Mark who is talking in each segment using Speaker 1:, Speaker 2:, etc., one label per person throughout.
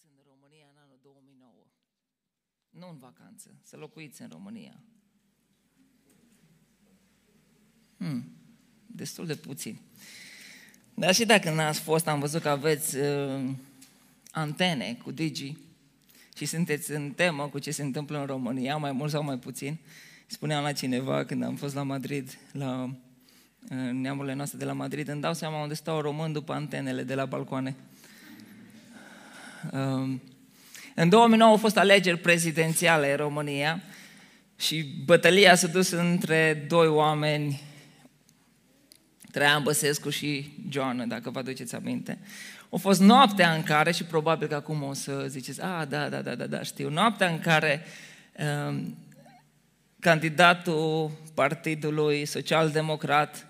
Speaker 1: plecați în România în anul 2009. Nu în vacanță, să locuiți în România. Hmm, destul de puțin. Dar și dacă n-ați fost, am văzut că aveți uh, antene cu Digi și sunteți în temă cu ce se întâmplă în România, mai mult sau mai puțin. Spuneam la cineva când am fost la Madrid, la uh, neamurile noastre de la Madrid, îmi dau seama unde stau români după antenele de la balcoane. Uh, în 2009 au fost alegeri prezidențiale în România și bătălia s-a dus între doi oameni Traian Băsescu și Joana, dacă vă aduceți aminte. A fost noaptea în care, și probabil că acum o să ziceți, a, da, da, da, da, da, știu, noaptea în care um, candidatul Partidului Social-Democrat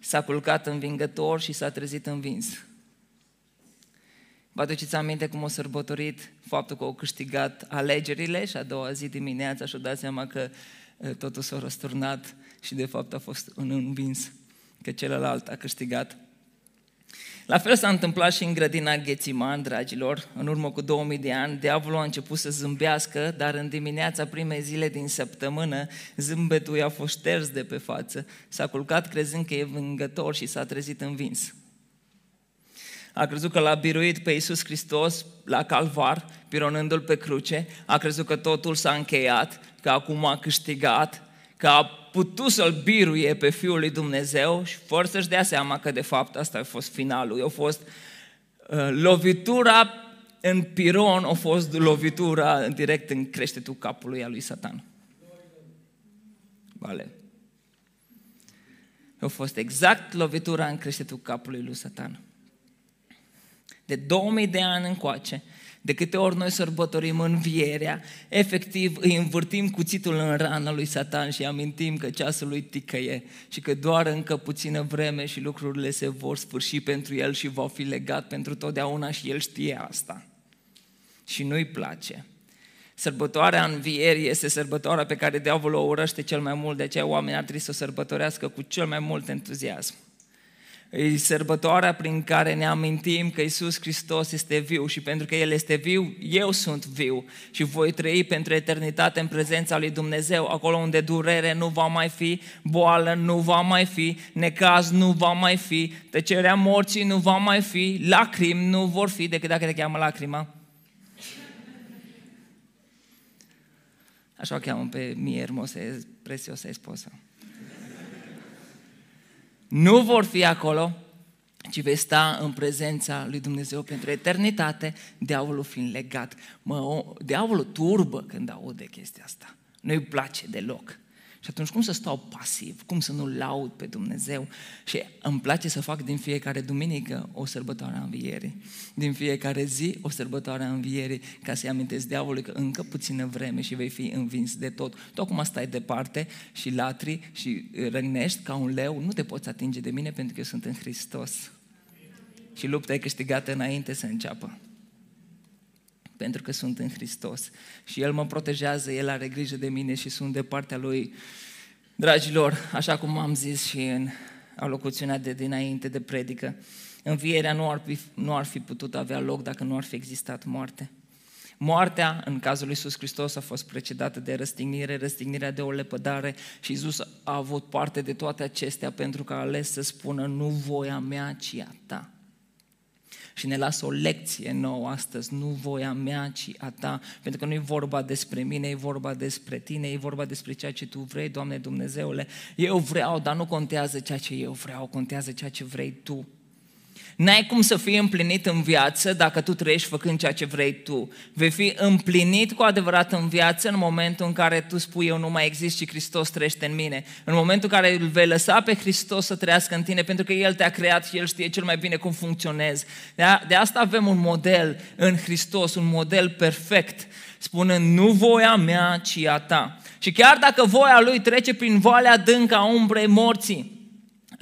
Speaker 1: s-a culcat învingător și s-a trezit învins. Vă aduceți aminte cum a sărbătorit faptul că au câștigat alegerile și a doua zi dimineața și-a dat seama că totul s-a răsturnat și de fapt a fost un învins că celălalt a câștigat. La fel s-a întâmplat și în grădina Ghețiman, dragilor. În urmă cu 2000 de ani, diavolul a început să zâmbească, dar în dimineața primei zile din săptămână, zâmbetul i-a fost șters de pe față. S-a culcat crezând că e vângător și s-a trezit învins. A crezut că l-a biruit pe Iisus Hristos la calvar, pironându-l pe cruce. A crezut că totul s-a încheiat, că acum a câștigat, că a putut să-l biruie pe Fiul lui Dumnezeu și fără să-și dea seama că de fapt asta a fost finalul. A fost uh, lovitura în piron, a fost lovitura direct în creștetul capului al lui Satan. Vale. A fost exact lovitura în creștetul capului lui Satan. De 2000 de ani încoace, de câte ori noi sărbătorim învierea, efectiv îi învârtim cuțitul în rană lui Satan și amintim că ceasul lui ticăie și că doar încă puțină vreme și lucrurile se vor sfârși pentru el și va fi legat pentru totdeauna și el știe asta. Și nu-i place. Sărbătoarea învierii este sărbătoarea pe care diavolul o urăște cel mai mult, de aceea oamenii ar trebui să o sărbătorească cu cel mai mult entuziasm. E sărbătoarea prin care ne amintim că Isus Hristos este viu și pentru că El este viu, eu sunt viu și voi trăi pentru eternitate în prezența lui Dumnezeu, acolo unde durere nu va mai fi, boală nu va mai fi, necaz nu va mai fi, tăcerea morții nu va mai fi, lacrimi nu vor fi, decât dacă te cheamă lacrima. Așa o cheamă pe mie hermosa, preciosa esposă nu vor fi acolo, ci vei sta în prezența lui Dumnezeu pentru eternitate, diavolul fiind legat. Mă, o, diavolul turbă când aude chestia asta. Nu-i place deloc. Și atunci cum să stau pasiv? Cum să nu laud pe Dumnezeu? Și îmi place să fac din fiecare duminică o sărbătoare a învierii. Din fiecare zi o sărbătoare a învierii, ca să-i amintesc diavolului că încă puțină vreme și vei fi învins de tot. Tu acum stai departe și latri și răgnești ca un leu, nu te poți atinge de mine pentru că eu sunt în Hristos. Și lupta e câștigată înainte să înceapă pentru că sunt în Hristos. Și El mă protejează, El are grijă de mine și sunt de partea Lui. Dragilor, așa cum am zis și în alocuțiunea de dinainte de predică, învierea nu ar, fi, nu ar fi putut avea loc dacă nu ar fi existat moarte. Moartea, în cazul lui Iisus Hristos, a fost precedată de răstignire, răstignirea de o lepădare și Iisus a avut parte de toate acestea pentru că a ales să spună nu voia mea, ci a ta și ne lasă o lecție nouă astăzi, nu voia mea, ci a ta, pentru că nu e vorba despre mine, e vorba despre tine, e vorba despre ceea ce tu vrei, Doamne Dumnezeule. Eu vreau, dar nu contează ceea ce eu vreau, contează ceea ce vrei tu. N-ai cum să fii împlinit în viață dacă tu trăiești făcând ceea ce vrei tu. Vei fi împlinit cu adevărat în viață în momentul în care tu spui eu nu mai exist și Hristos trăiește în mine. În momentul în care îl vei lăsa pe Hristos să trăiască în tine pentru că El te-a creat și El știe cel mai bine cum funcționezi. De, a, de asta avem un model în Hristos, un model perfect, spunând nu voia mea, ci a ta. Și chiar dacă voia Lui trece prin valea adâncă a umbrei morții,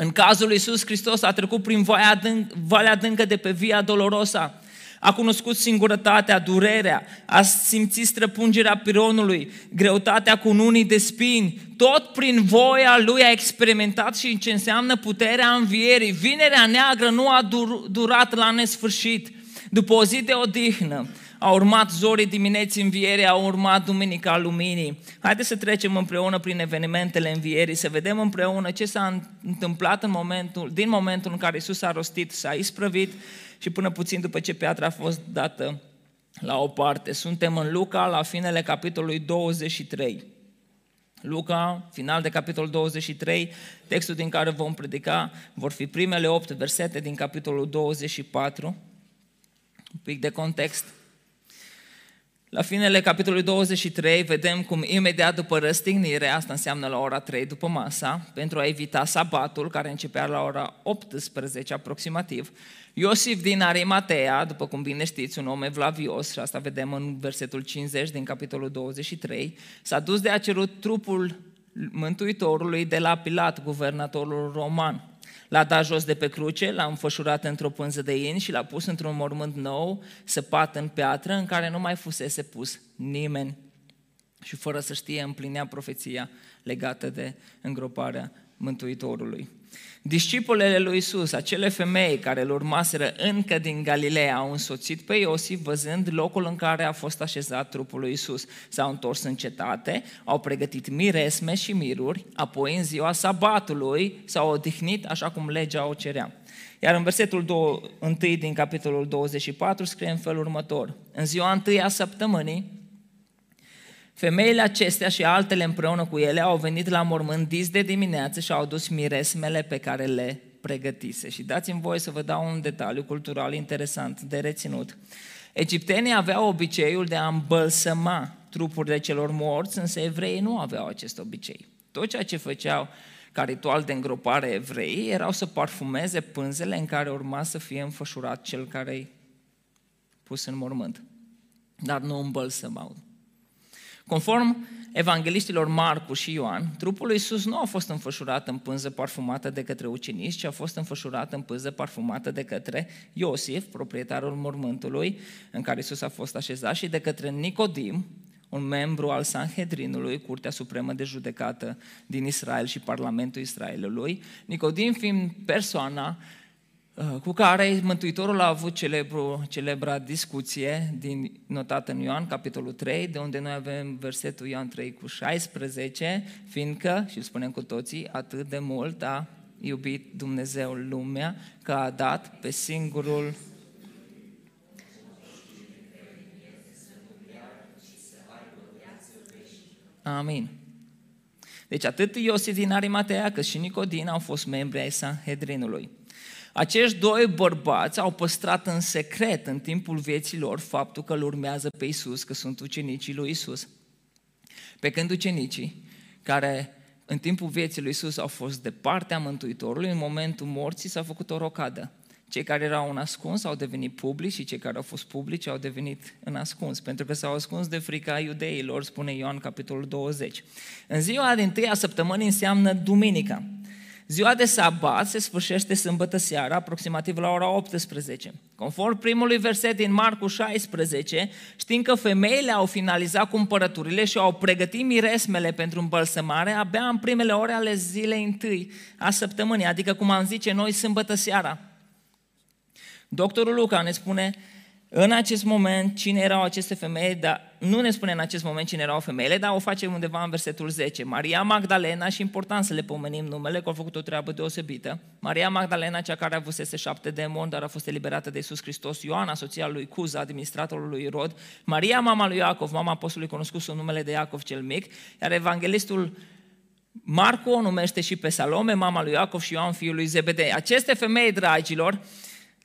Speaker 1: în cazul lui Iisus Hristos a trecut prin valea, adânc, valea adâncă de pe Via Dolorosa. A cunoscut singurătatea, durerea, a simțit străpungerea pironului, greutatea cu unii de spini. Tot prin voia lui a experimentat și ce înseamnă puterea învierii. Vinerea neagră nu a dur- durat la nesfârșit. După o zi de odihnă, a urmat zorii dimineții învierii, a urmat Duminica Luminii. Haideți să trecem împreună prin evenimentele învierii, să vedem împreună ce s-a întâmplat în momentul, din momentul în care Isus a rostit, s-a isprăvit și până puțin după ce piatra a fost dată la o parte. Suntem în Luca, la finele capitolului 23. Luca, final de capitolul 23, textul din care vom predica vor fi primele 8 versete din capitolul 24. Un pic de context. La finele capitolului 23 vedem cum imediat după răstignire, asta înseamnă la ora 3 după masa, pentru a evita sabatul care începea la ora 18 aproximativ, Iosif din Arimatea, după cum bine știți, un om evlavios, și asta vedem în versetul 50 din capitolul 23, s-a dus de a cerut trupul Mântuitorului de la Pilat, guvernatorul roman. L-a dat jos de pe cruce, l-a înfășurat într-o pânză de in și l-a pus într-un mormânt nou, săpat în piatră, în care nu mai fusese pus nimeni. Și fără să știe, împlinea profeția legată de îngroparea Mântuitorului. Discipolele lui Isus, acele femei care îl urmaseră încă din Galileea, au însoțit pe Iosif văzând locul în care a fost așezat trupul lui Isus. S-au întors în cetate, au pregătit miresme și miruri, apoi în ziua sabatului s-au odihnit așa cum legea o cerea. Iar în versetul 1 din capitolul 24 scrie în felul următor. În ziua întâia săptămânii, Femeile acestea și altele împreună cu ele au venit la mormânt dis de dimineață și au adus miresmele pe care le pregătise. Și dați-mi voie să vă dau un detaliu cultural interesant de reținut. Egiptenii aveau obiceiul de a îmbălsăma trupurile celor morți, însă evreii nu aveau acest obicei. Tot ceea ce făceau ca ritual de îngropare evrei erau să parfumeze pânzele în care urma să fie înfășurat cel care i pus în mormânt. Dar nu îmbălsămau. Conform evangeliștilor Marcu și Ioan, trupul lui Iisus nu a fost înfășurat în pânză parfumată de către ucenici, ci a fost înfășurat în pânză parfumată de către Iosif, proprietarul mormântului în care Iisus a fost așezat, și de către Nicodim, un membru al Sanhedrinului, Curtea Supremă de Judecată din Israel și Parlamentul Israelului, Nicodim fiind persoana Uh, cu care Mântuitorul a avut celebru, celebra discuție din, notată în Ioan, capitolul 3, de unde noi avem versetul Ioan 3 cu 16, fiindcă, și îl spunem cu toții, atât de mult a iubit Dumnezeu lumea, că a dat pe singurul Amin. Deci atât Iosif din Arimatea cât și Nicodin au fost membri ai Sanhedrinului. Acești doi bărbați au păstrat în secret în timpul vieții lor faptul că îl urmează pe Isus, că sunt ucenicii lui Isus. Pe când ucenicii, care în timpul vieții lui Isus au fost de partea Mântuitorului, în momentul morții s-a făcut o rocadă. Cei care erau în ascuns au devenit publici și cei care au fost publici au devenit în ascuns, pentru că s-au ascuns de frica iudeilor, spune Ioan capitolul 20. În ziua din tâia săptămânii înseamnă duminica. Ziua de sabat se sfârșește sâmbătă seara, aproximativ la ora 18. Conform primului verset din Marcu 16, știm că femeile au finalizat cumpărăturile și au pregătit miresmele pentru îmbălsămare abia în primele ore ale zilei întâi a săptămânii, adică cum am zice noi, sâmbătă seara. Doctorul Luca ne spune în acest moment, cine erau aceste femei, dar nu ne spune în acest moment cine erau femeile, dar o face undeva în versetul 10. Maria Magdalena, și important să le pomenim numele, că au făcut o treabă deosebită. Maria Magdalena, cea care a avusese șapte demoni, dar a fost eliberată de Iisus Hristos. Ioana, soția lui Cuza, administratorul lui Rod. Maria, mama lui Iacov, mama apostolului cunoscut sub numele de Iacov cel Mic. Iar evanghelistul Marco o numește și pe Salome, mama lui Iacov și Ioan, fiul lui Zebedei. Aceste femei, dragilor,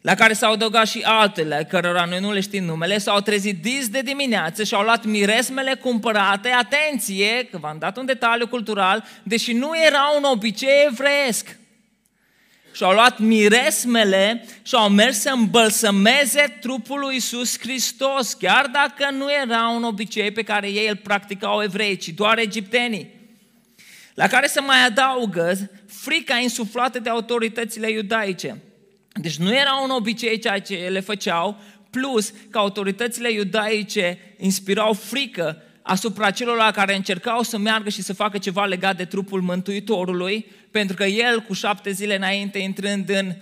Speaker 1: la care s-au adăugat și altele, cărora noi nu le știm numele, s-au trezit dis de dimineață și au luat miresmele cumpărate, atenție, că v-am dat un detaliu cultural, deși nu era un obicei evreiesc. Și au luat miresmele și au mers să îmbălsămeze trupul lui Iisus Hristos, chiar dacă nu era un obicei pe care ei îl practicau evrei, ci doar egiptenii. La care se mai adaugă frica insuflată de autoritățile iudaice. Deci nu era un obicei ceea ce le făceau, plus că autoritățile iudaice inspirau frică asupra celor care încercau să meargă și să facă ceva legat de trupul Mântuitorului, pentru că el, cu șapte zile înainte, intrând în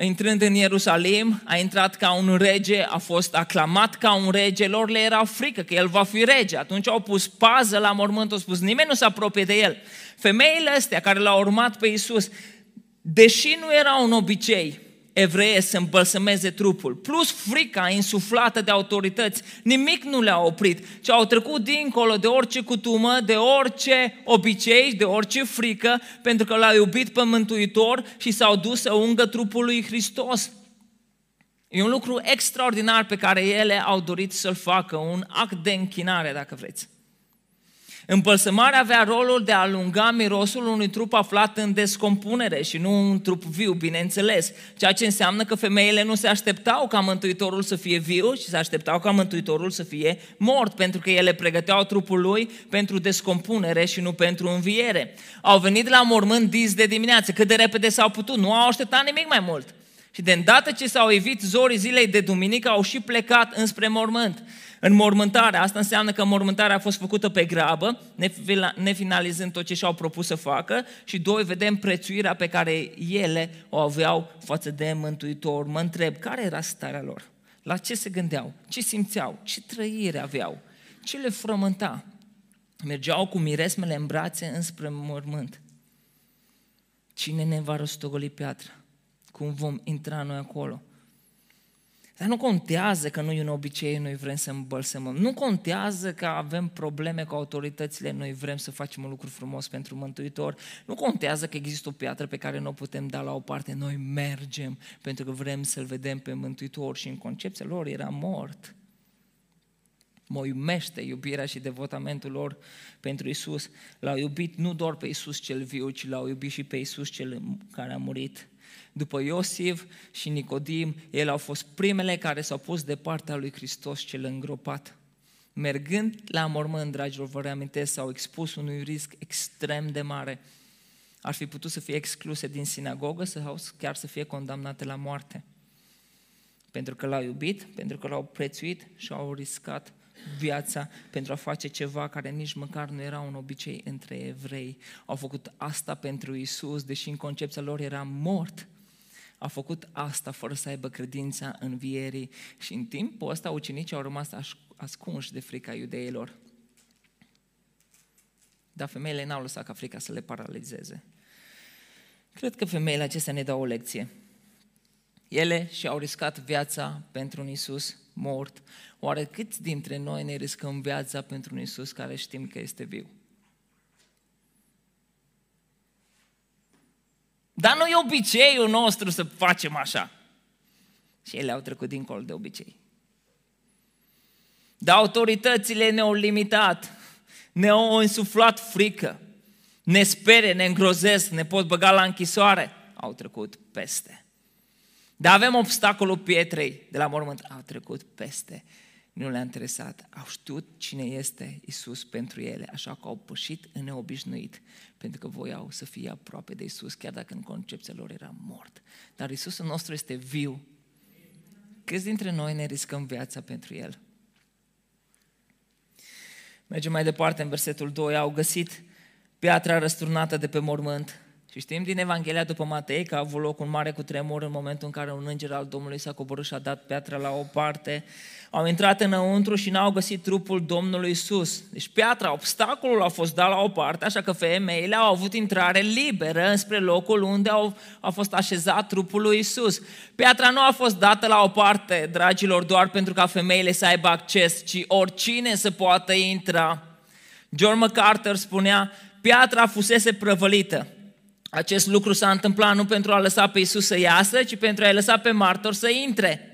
Speaker 1: intrând în Ierusalim, a intrat ca un rege, a fost aclamat ca un rege, lor le era frică că el va fi rege. Atunci au pus pază la mormânt, au spus nimeni nu se apropie de el. Femeile astea care l-au urmat pe Isus, deși nu era un obicei, evreie să îmbălsămeze trupul, plus frica insuflată de autorități, nimic nu le-a oprit, ci au trecut dincolo de orice cutumă, de orice obicei, de orice frică, pentru că l-au iubit pe Mântuitor și s-au dus să ungă trupul lui Hristos. E un lucru extraordinar pe care ele au dorit să-l facă, un act de închinare, dacă vreți. Împălsămarea avea rolul de a alunga mirosul unui trup aflat în descompunere și nu un trup viu, bineînțeles. Ceea ce înseamnă că femeile nu se așteptau ca Mântuitorul să fie viu, ci se așteptau ca Mântuitorul să fie mort, pentru că ele pregăteau trupul lui pentru descompunere și nu pentru înviere. Au venit la mormânt dis de dimineață, cât de repede s-au putut, nu au așteptat nimic mai mult. Și de îndată ce s-au evit zorii zilei de duminică, au și plecat înspre mormânt. În mormântare, asta înseamnă că mormântarea a fost făcută pe grabă, nefinalizând tot ce și-au propus să facă și doi, vedem prețuirea pe care ele o aveau față de Mântuitor. Mă întreb, care era starea lor? La ce se gândeau? Ce simțeau? Ce trăire aveau? Ce le frământa? Mergeau cu miresmele în brațe înspre mormânt. Cine ne va răstogoli piatra? Cum vom intra noi acolo? Dar nu contează că nu e un obicei, noi vrem să îmbălsămăm. Nu contează că avem probleme cu autoritățile, noi vrem să facem un lucru frumos pentru Mântuitor. Nu contează că există o piatră pe care nu o putem da la o parte, noi mergem pentru că vrem să-L vedem pe Mântuitor și în concepția lor era mort. Mă iumește iubirea și devotamentul lor pentru Isus. L-au iubit nu doar pe Isus cel viu, ci l-au iubit și pe Isus cel care a murit după Iosif și Nicodim, ele au fost primele care s-au pus de partea lui Hristos cel îngropat. Mergând la mormânt, dragilor, vă reamintesc, s-au expus unui risc extrem de mare. Ar fi putut să fie excluse din sinagogă sau chiar să fie condamnate la moarte. Pentru că l-au iubit, pentru că l-au prețuit și au riscat viața pentru a face ceva care nici măcar nu era un obicei între evrei. Au făcut asta pentru Isus, deși în concepția lor era mort a făcut asta fără să aibă credința în vierii și în timpul ăsta ucenicii au rămas ascunși de frica iudeilor. Dar femeile n-au lăsat ca frica să le paralizeze. Cred că femeile acestea ne dau o lecție. Ele și-au riscat viața pentru un Isus mort. Oare câți dintre noi ne riscăm viața pentru un Isus care știm că este viu? Dar nu e obiceiul nostru să facem așa. Și ele au trecut dincolo de obicei. Dar autoritățile ne-au limitat, ne-au insuflat frică, ne spere, ne îngrozesc, ne pot băga la închisoare. Au trecut peste. Dar avem obstacolul pietrei de la mormânt. Au trecut peste nu le-a interesat. Au știut cine este Isus pentru ele, așa că au pășit în neobișnuit, pentru că voiau să fie aproape de Isus, chiar dacă în concepția lor era mort. Dar Isusul nostru este viu. Câți dintre noi ne riscăm viața pentru El? Mergem mai departe în versetul 2. Au găsit piatra răsturnată de pe mormânt și știm din Evanghelia după Matei că a avut loc un mare cutremur în momentul în care un înger al Domnului s-a coborât și a dat piatra la o parte. Au intrat înăuntru și n-au găsit trupul Domnului Isus. Deci piatra, obstacolul a fost dat la o parte, așa că femeile au avut intrare liberă înspre locul unde au, a fost așezat trupul lui Isus. Piatra nu a fost dată la o parte, dragilor, doar pentru ca femeile să aibă acces, ci oricine să poată intra. John MacArthur spunea, piatra fusese prăvălită acest lucru s-a întâmplat nu pentru a lăsa pe Isus să iasă, ci pentru a lăsa pe martor să intre.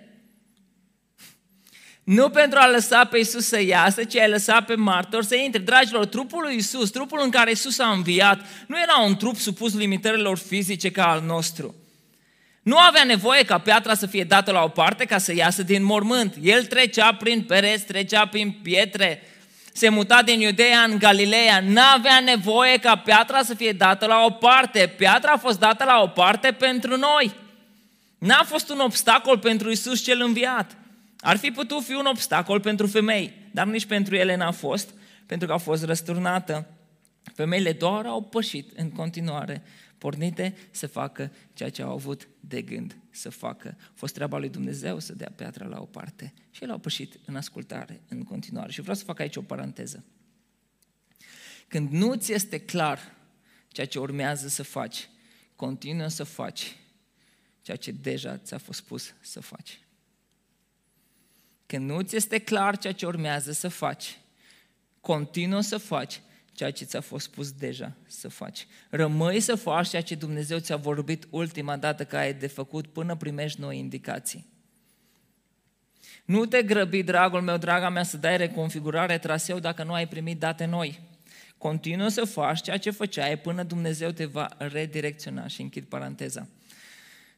Speaker 1: Nu pentru a lăsa pe Isus să iasă, ci a lăsa pe martor să intre. Dragilor, trupul lui Isus, trupul în care Isus a înviat, nu era un trup supus limitărilor fizice ca al nostru. Nu avea nevoie ca piatra să fie dată la o parte ca să iasă din mormânt. El trecea prin pereți, trecea prin pietre, se muta din Iudeea în Galileea, n-avea nevoie ca piatra să fie dată la o parte. Piatra a fost dată la o parte pentru noi. N-a fost un obstacol pentru Isus cel înviat. Ar fi putut fi un obstacol pentru femei, dar nici pentru ele n-a fost, pentru că a fost răsturnată. Femeile doar au pășit în continuare pornite să facă ceea ce au avut de gând să facă. A fost treaba lui Dumnezeu să dea piatra la o parte și el au pășit în ascultare în continuare. Și vreau să fac aici o paranteză. Când nu ți este clar ceea ce urmează să faci, continuă să faci ceea ce deja ți-a fost spus să faci. Când nu ți este clar ceea ce urmează să faci, continuă să faci ceea ce ți-a fost spus deja să faci. Rămâi să faci ceea ce Dumnezeu ți-a vorbit ultima dată că ai de făcut până primești noi indicații. Nu te grăbi, dragul meu, draga mea, să dai reconfigurare traseu dacă nu ai primit date noi. Continuă să faci ceea ce făceai până Dumnezeu te va redirecționa. Și închid paranteza.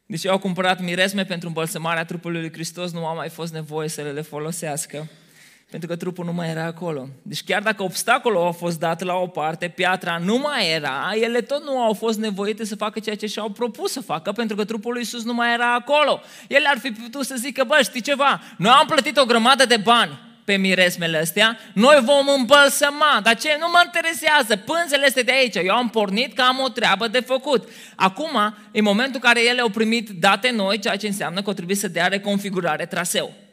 Speaker 1: Deci eu au cumpărat miresme pentru îmbălsămarea trupului lui Hristos, nu a mai fost nevoie să le folosească pentru că trupul nu mai era acolo. Deci chiar dacă obstacolul a fost dat la o parte, piatra nu mai era, ele tot nu au fost nevoite să facă ceea ce și-au propus să facă, pentru că trupul lui Iisus nu mai era acolo. Ele ar fi putut să zică, bă, știi ceva, noi am plătit o grămadă de bani pe miresmele astea, noi vom îmbălsăma, dar ce nu mă interesează, pânzele este de aici, eu am pornit că am o treabă de făcut. Acum, în momentul în care ele au primit date noi, ceea ce înseamnă că o trebuie să dea reconfigurare traseu.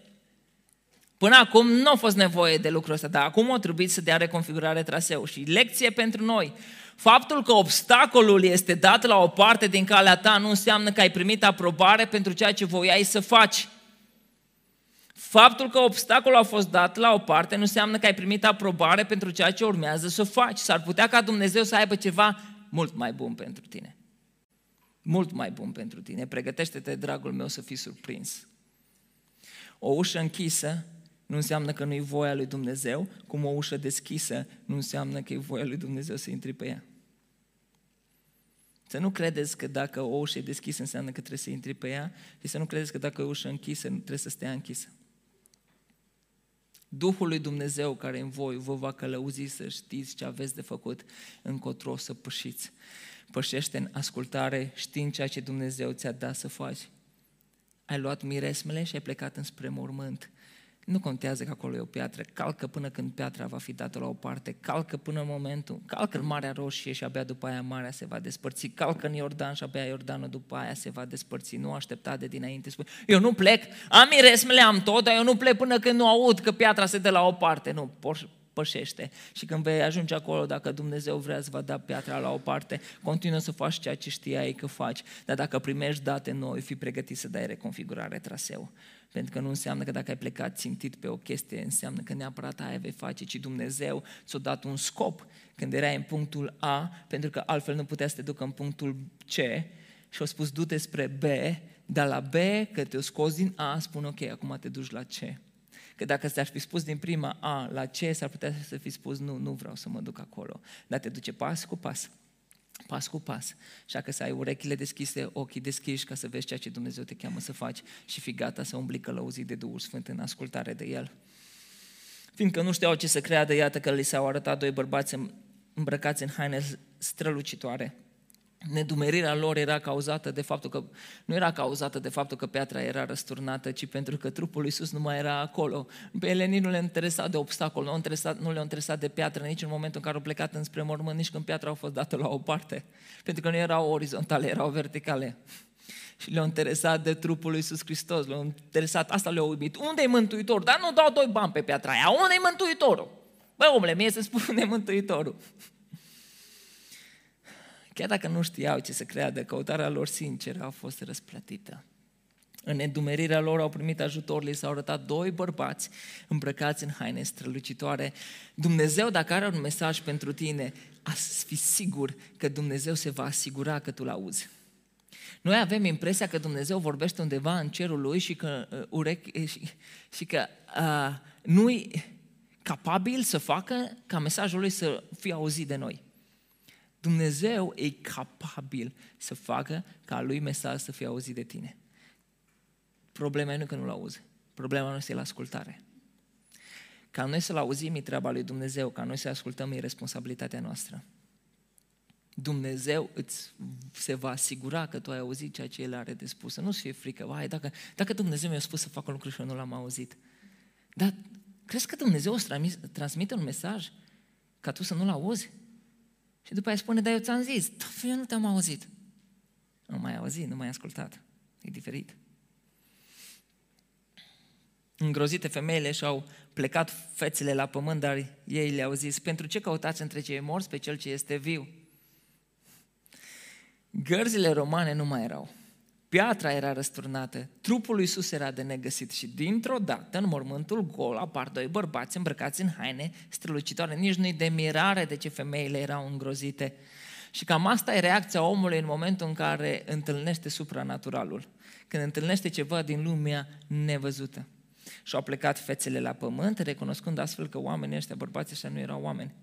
Speaker 1: Până acum nu a fost nevoie de lucrul ăsta, dar acum a trebuit să dea reconfigurare traseu. Și lecție pentru noi. Faptul că obstacolul este dat la o parte din calea ta nu înseamnă că ai primit aprobare pentru ceea ce voiai să faci. Faptul că obstacolul a fost dat la o parte nu înseamnă că ai primit aprobare pentru ceea ce urmează să faci. S-ar putea ca Dumnezeu să aibă ceva mult mai bun pentru tine. Mult mai bun pentru tine. Pregătește-te, dragul meu, să fii surprins. O ușă închisă nu înseamnă că nu e voia lui Dumnezeu, cum o ușă deschisă nu înseamnă că e voia lui Dumnezeu să intri pe ea. Să nu credeți că dacă o ușă e deschisă înseamnă că trebuie să intri pe ea și să nu credeți că dacă o ușă închisă nu trebuie să stea închisă. Duhul lui Dumnezeu care în voi vă va călăuzi să știți ce aveți de făcut încotro să pășiți. Pășește în ascultare știind ceea ce Dumnezeu ți-a dat să faci. Ai luat miresmele și ai plecat înspre mormânt. Nu contează că acolo e o piatră, calcă până când piatra va fi dată la o parte, calcă până în momentul, calcă în Marea Roșie și abia după aia Marea se va despărți, calcă în Iordan și abia Iordanul după aia se va despărți, nu aștepta de dinainte, spui, eu nu plec, am miresmele, am tot, dar eu nu plec până când nu aud că piatra se dă la o parte, nu, pășește. Și când vei ajunge acolo, dacă Dumnezeu vrea să va da piatra la o parte, continuă să faci ceea ce știai că faci, dar dacă primești date noi, fi pregătit să dai reconfigurare traseu. Pentru că nu înseamnă că dacă ai plecat țintit pe o chestie, înseamnă că neapărat aia vei face, ci Dumnezeu ți-a dat un scop când erai în punctul A, pentru că altfel nu putea să te ducă în punctul C și a spus du-te spre B, dar la B, că te-o scos din A, spune ok, acum te duci la C. Că dacă ți-aș fi spus din prima A la C, s-ar putea să fi spus nu, nu vreau să mă duc acolo. Dar te duce pas cu pas pas cu pas. Așa că să ai urechile deschise, ochii deschiși ca să vezi ceea ce Dumnezeu te cheamă să faci și fi gata să umbli călăuzit de Duhul Sfânt în ascultare de El. Fiindcă nu știau ce să creadă, iată că li s-au arătat doi bărbați îmbrăcați în haine strălucitoare nedumerirea lor era cauzată de faptul că, nu era cauzată de faptul că piatra era răsturnată, ci pentru că trupul lui Iisus nu mai era acolo. Pe ele nu le-a interesat de obstacol, nu, interesat, nu le-a interesat de piatră nici în momentul în care au plecat înspre mormânt, nici când piatra a fost dată la o parte. Pentru că nu erau orizontale, erau verticale. Și le-a interesat de trupul lui Iisus Hristos, le-a interesat, asta le-a uimit. Unde e Mântuitorul? Dar nu dau doi bani pe piatra aia, unde e Mântuitorul? Băi, omule, mie se spune Mântuitorul. Chiar dacă nu știau ce să creadă, căutarea lor sinceră a fost răsplătită. În nedumerirea lor au primit ajutor, li s-au arătat doi bărbați îmbrăcați în haine strălucitoare. Dumnezeu, dacă are un mesaj pentru tine, a fi sigur că Dumnezeu se va asigura că tu-l auzi. Noi avem impresia că Dumnezeu vorbește undeva în cerul lui și că, uh, urechi, și, și că uh, nu-i capabil să facă ca mesajul lui să fie auzit de noi. Dumnezeu e capabil să facă ca lui mesaj să fie auzit de tine. Problema nu că nu-l auzi. Problema nu este la ascultare. Ca noi să-l auzim e treaba lui Dumnezeu, ca noi să ascultăm e responsabilitatea noastră. Dumnezeu îți se va asigura că tu ai auzit ceea ce El are de spus. Să nu-ți fie frică. Vai, dacă, dacă Dumnezeu mi-a spus să fac un lucru și eu nu l-am auzit. Dar crezi că Dumnezeu îți transmite un mesaj ca tu să nu-l auzi? Și după aia spune, dar eu ți-am zis, eu nu te-am auzit. Nu mai auzit, nu mai ascultat. E diferit. Îngrozite femeile și-au plecat fețele la pământ, dar ei le-au zis, pentru ce căutați între cei morți pe cel ce este viu? Gărzile romane nu mai erau. Piatra era răsturnată, trupul lui Iisus era de negăsit și dintr-o dată în mormântul gol apar doi bărbați îmbrăcați în haine strălucitoare. Nici nu-i de mirare de ce femeile erau îngrozite. Și cam asta e reacția omului în momentul în care întâlnește supranaturalul, când întâlnește ceva din lumea nevăzută. Și au plecat fețele la pământ, recunoscând astfel că oamenii ăștia, bărbații ăștia, nu erau oameni.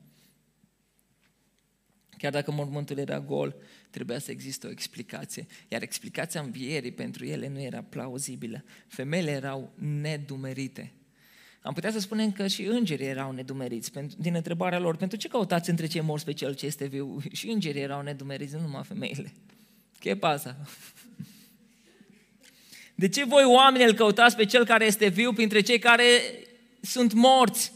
Speaker 1: Chiar dacă mormântul era gol, trebuia să existe o explicație. Iar explicația învierii pentru ele nu era plauzibilă. Femeile erau nedumerite. Am putea să spunem că și îngerii erau nedumeriți din întrebarea lor. Pentru ce căutați între cei morți pe cel ce este viu? Și îngerii erau nedumeriți, nu numai femeile. Ce pasa? De ce voi oameni îl căutați pe cel care este viu printre cei care sunt morți?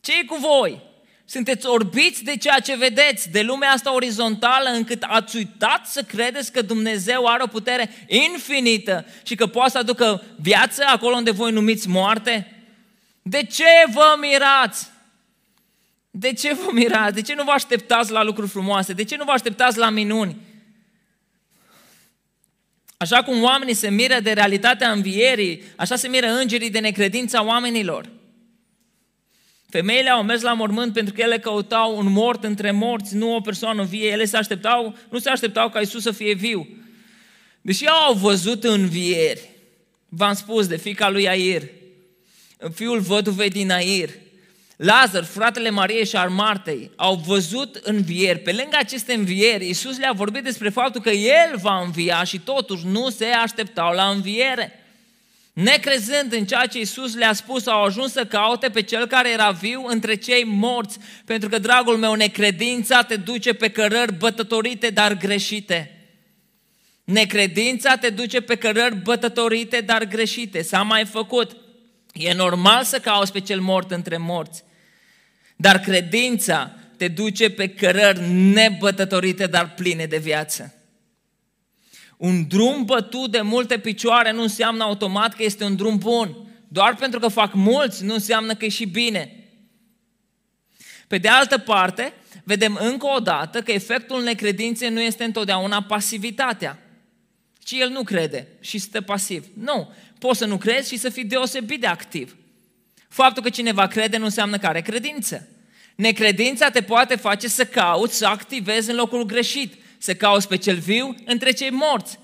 Speaker 1: ce e cu voi? Sunteți orbiți de ceea ce vedeți, de lumea asta orizontală, încât ați uitat să credeți că Dumnezeu are o putere infinită și că poate să aducă viață acolo unde voi numiți moarte? De ce vă mirați? De ce vă mirați? De ce nu vă așteptați la lucruri frumoase? De ce nu vă așteptați la minuni? Așa cum oamenii se miră de realitatea învierii, așa se miră îngerii de necredința oamenilor. Femeile au mers la mormânt pentru că ele căutau un mort între morți, nu o persoană vie. Ele se așteptau, nu se așteptau ca Isus să fie viu. Deși au văzut învieri, v-am spus de fica lui Air, fiul văduvei din Air, Lazar, fratele Mariei și al Martei, au văzut învieri. Pe lângă aceste învieri, Iisus le-a vorbit despre faptul că El va învia și totuși nu se așteptau la înviere. Necrezând în ceea ce Iisus le-a spus, au ajuns să caute pe Cel care era viu între cei morți, pentru că, dragul meu, necredința te duce pe cărări bătătorite, dar greșite. Necredința te duce pe cărări bătătorite, dar greșite. S-a mai făcut. E normal să cauți pe cel mort între morți. Dar credința te duce pe cărări nebătătorite, dar pline de viață. Un drum bătut de multe picioare nu înseamnă automat că este un drum bun. Doar pentru că fac mulți nu înseamnă că e și bine. Pe de altă parte, vedem încă o dată că efectul necredinței nu este întotdeauna pasivitatea. Ci el nu crede și stă pasiv. Nu, poți să nu crezi și să fii deosebit de activ. Faptul că cineva crede nu înseamnă că are credință. Necredința te poate face să cauți, să activezi în locul greșit, să cauți pe cel viu între cei morți.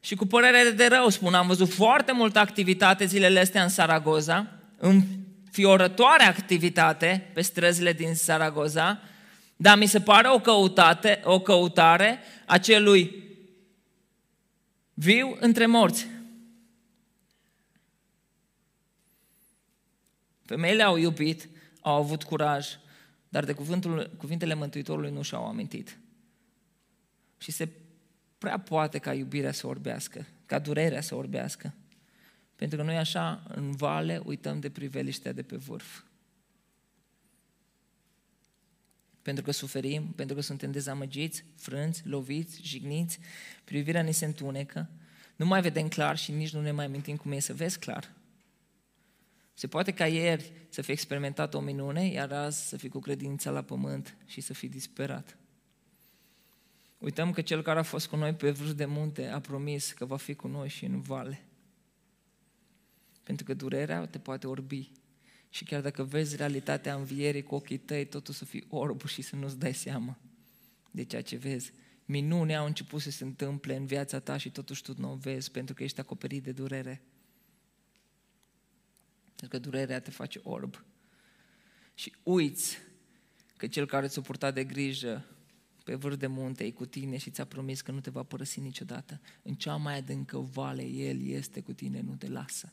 Speaker 1: Și cu părere de rău spun, am văzut foarte multă activitate zilele astea în Saragoza, înfiorătoare activitate pe străzile din Saragoza, dar mi se pare o, căutate, o căutare a celui viu între morți. Femeile au iubit, au avut curaj, dar de cuvântul, cuvintele Mântuitorului nu și-au amintit. Și se prea poate ca iubirea să orbească, ca durerea să orbească. Pentru că noi așa, în vale, uităm de priveliștea de pe vârf. Pentru că suferim, pentru că suntem dezamăgiți, frânți, loviți, jigniți, privirea ne se întunecă, nu mai vedem clar și nici nu ne mai amintim cum e să vezi clar. Se poate ca ieri să fi experimentat o minune, iar azi să fii cu credința la pământ și să fii disperat. Uităm că cel care a fost cu noi pe vârf de munte a promis că va fi cu noi și în vale. Pentru că durerea te poate orbi. Și chiar dacă vezi realitatea învierii cu ochii tăi, totul să fii orb și să nu-ți dai seama de ceea ce vezi. Minune au început să se întâmple în viața ta și totuși tu nu o vezi pentru că ești acoperit de durere. Pentru că durerea te face orb. Și uiți că cel care ți-a purtat de grijă pe vârf de munte e cu tine și ți-a promis că nu te va părăsi niciodată. În cea mai adâncă vale, El este cu tine, nu te lasă.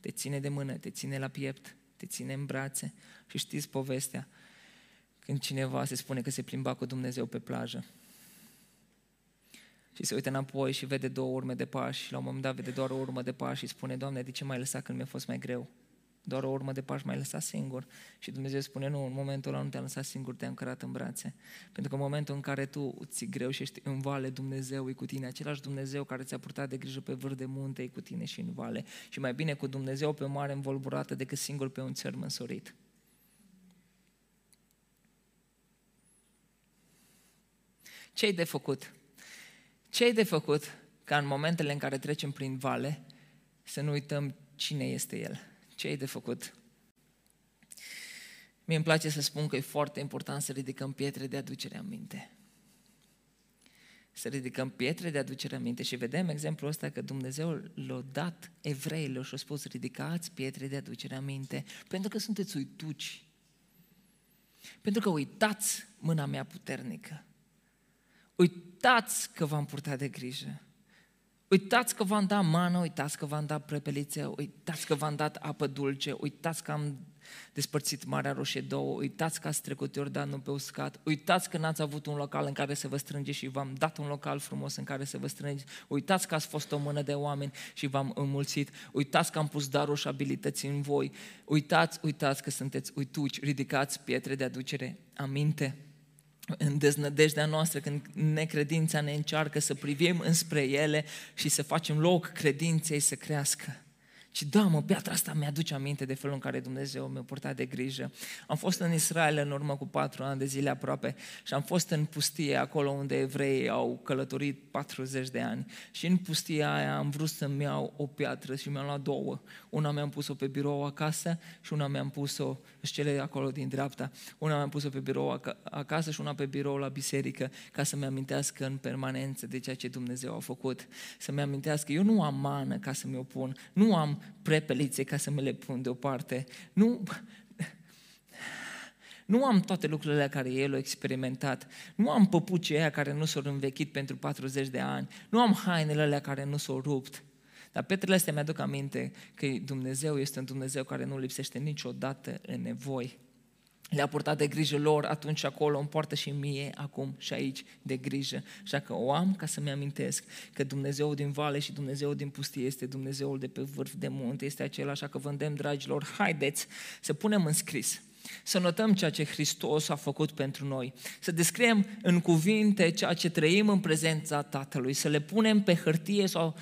Speaker 1: Te ține de mână, te ține la piept, te ține în brațe. Și știți povestea, când cineva se spune că se plimba cu Dumnezeu pe plajă și se uită înapoi și vede două urme de pași și la un moment dat vede doar o urmă de pași și spune, Doamne, de ce m-ai lăsat când mi-a fost mai greu? Doar o urmă de pași mai lăsat singur. Și Dumnezeu spune, nu, în momentul ăla nu te-am lăsat singur, te-am cărat în brațe. Pentru că în momentul în care tu ți greu și ești în vale, Dumnezeu e cu tine. Același Dumnezeu care ți-a purtat de grijă pe vârf de munte e cu tine și în vale. Și mai bine cu Dumnezeu pe o mare învolburată decât singur pe un țăr măsorit. Ce-ai de făcut? Ce-ai de făcut ca în momentele în care trecem prin vale să nu uităm cine este El? Ce ai de făcut? Mie îmi place să spun că e foarte important să ridicăm pietre de aducere aminte. Să ridicăm pietre de aducere aminte și vedem exemplul ăsta că Dumnezeu l-a dat evreilor și a spus ridicați pietre de aducere aminte pentru că sunteți uituci. Pentru că uitați mâna mea puternică. Uitați că v-am purtat de grijă. Uitați că v-am dat mană, uitați că v-am dat prepelițe, uitați că v-am dat apă dulce, uitați că am despărțit Marea Roșie două, uitați că ați trecut Iordanul pe uscat, uitați că n-ați avut un local în care să vă strângeți și v-am dat un local frumos în care să vă strângeți, uitați că ați fost o mână de oameni și v-am înmulțit, uitați că am pus daruri și abilități în voi, uitați, uitați că sunteți uituci, ridicați pietre de aducere aminte în deznădejdea noastră, când necredința ne încearcă să privim înspre ele și să facem loc credinței să crească. Și da, mă, piatra asta mi-aduce aminte de felul în care Dumnezeu mi-a purtat de grijă. Am fost în Israel în urmă cu patru ani de zile aproape și am fost în pustie, acolo unde evreii au călătorit 40 de ani. Și în pustia aia am vrut să-mi iau o piatră și mi-am luat două. Una mi-am pus-o pe birou acasă și una mi-am pus-o, cele acolo din dreapta, una mi-am pus-o pe birou acasă și una pe birou la biserică, ca să-mi amintească în permanență de ceea ce Dumnezeu a făcut. Să-mi amintească, eu nu am mană ca să mi-o pun, nu am prepelițe ca să me le pun deoparte. Nu, nu am toate lucrurile care el a experimentat. Nu am păpucii aia care nu s-au învechit pentru 40 de ani. Nu am hainele alea care nu s-au rupt. Dar petrele astea mi-aduc aminte că Dumnezeu este un Dumnezeu care nu lipsește niciodată în nevoi le-a purtat de grijă lor atunci și acolo, îmi poartă și mie acum și aici de grijă. Așa că o am ca să-mi amintesc că Dumnezeu din vale și Dumnezeu din pustie este Dumnezeul de pe vârf de munte, este acela, așa că vă îndemn, dragilor, haideți să punem în scris să notăm ceea ce Hristos a făcut pentru noi, să descriem în cuvinte ceea ce trăim în prezența Tatălui, să le punem pe hârtie sau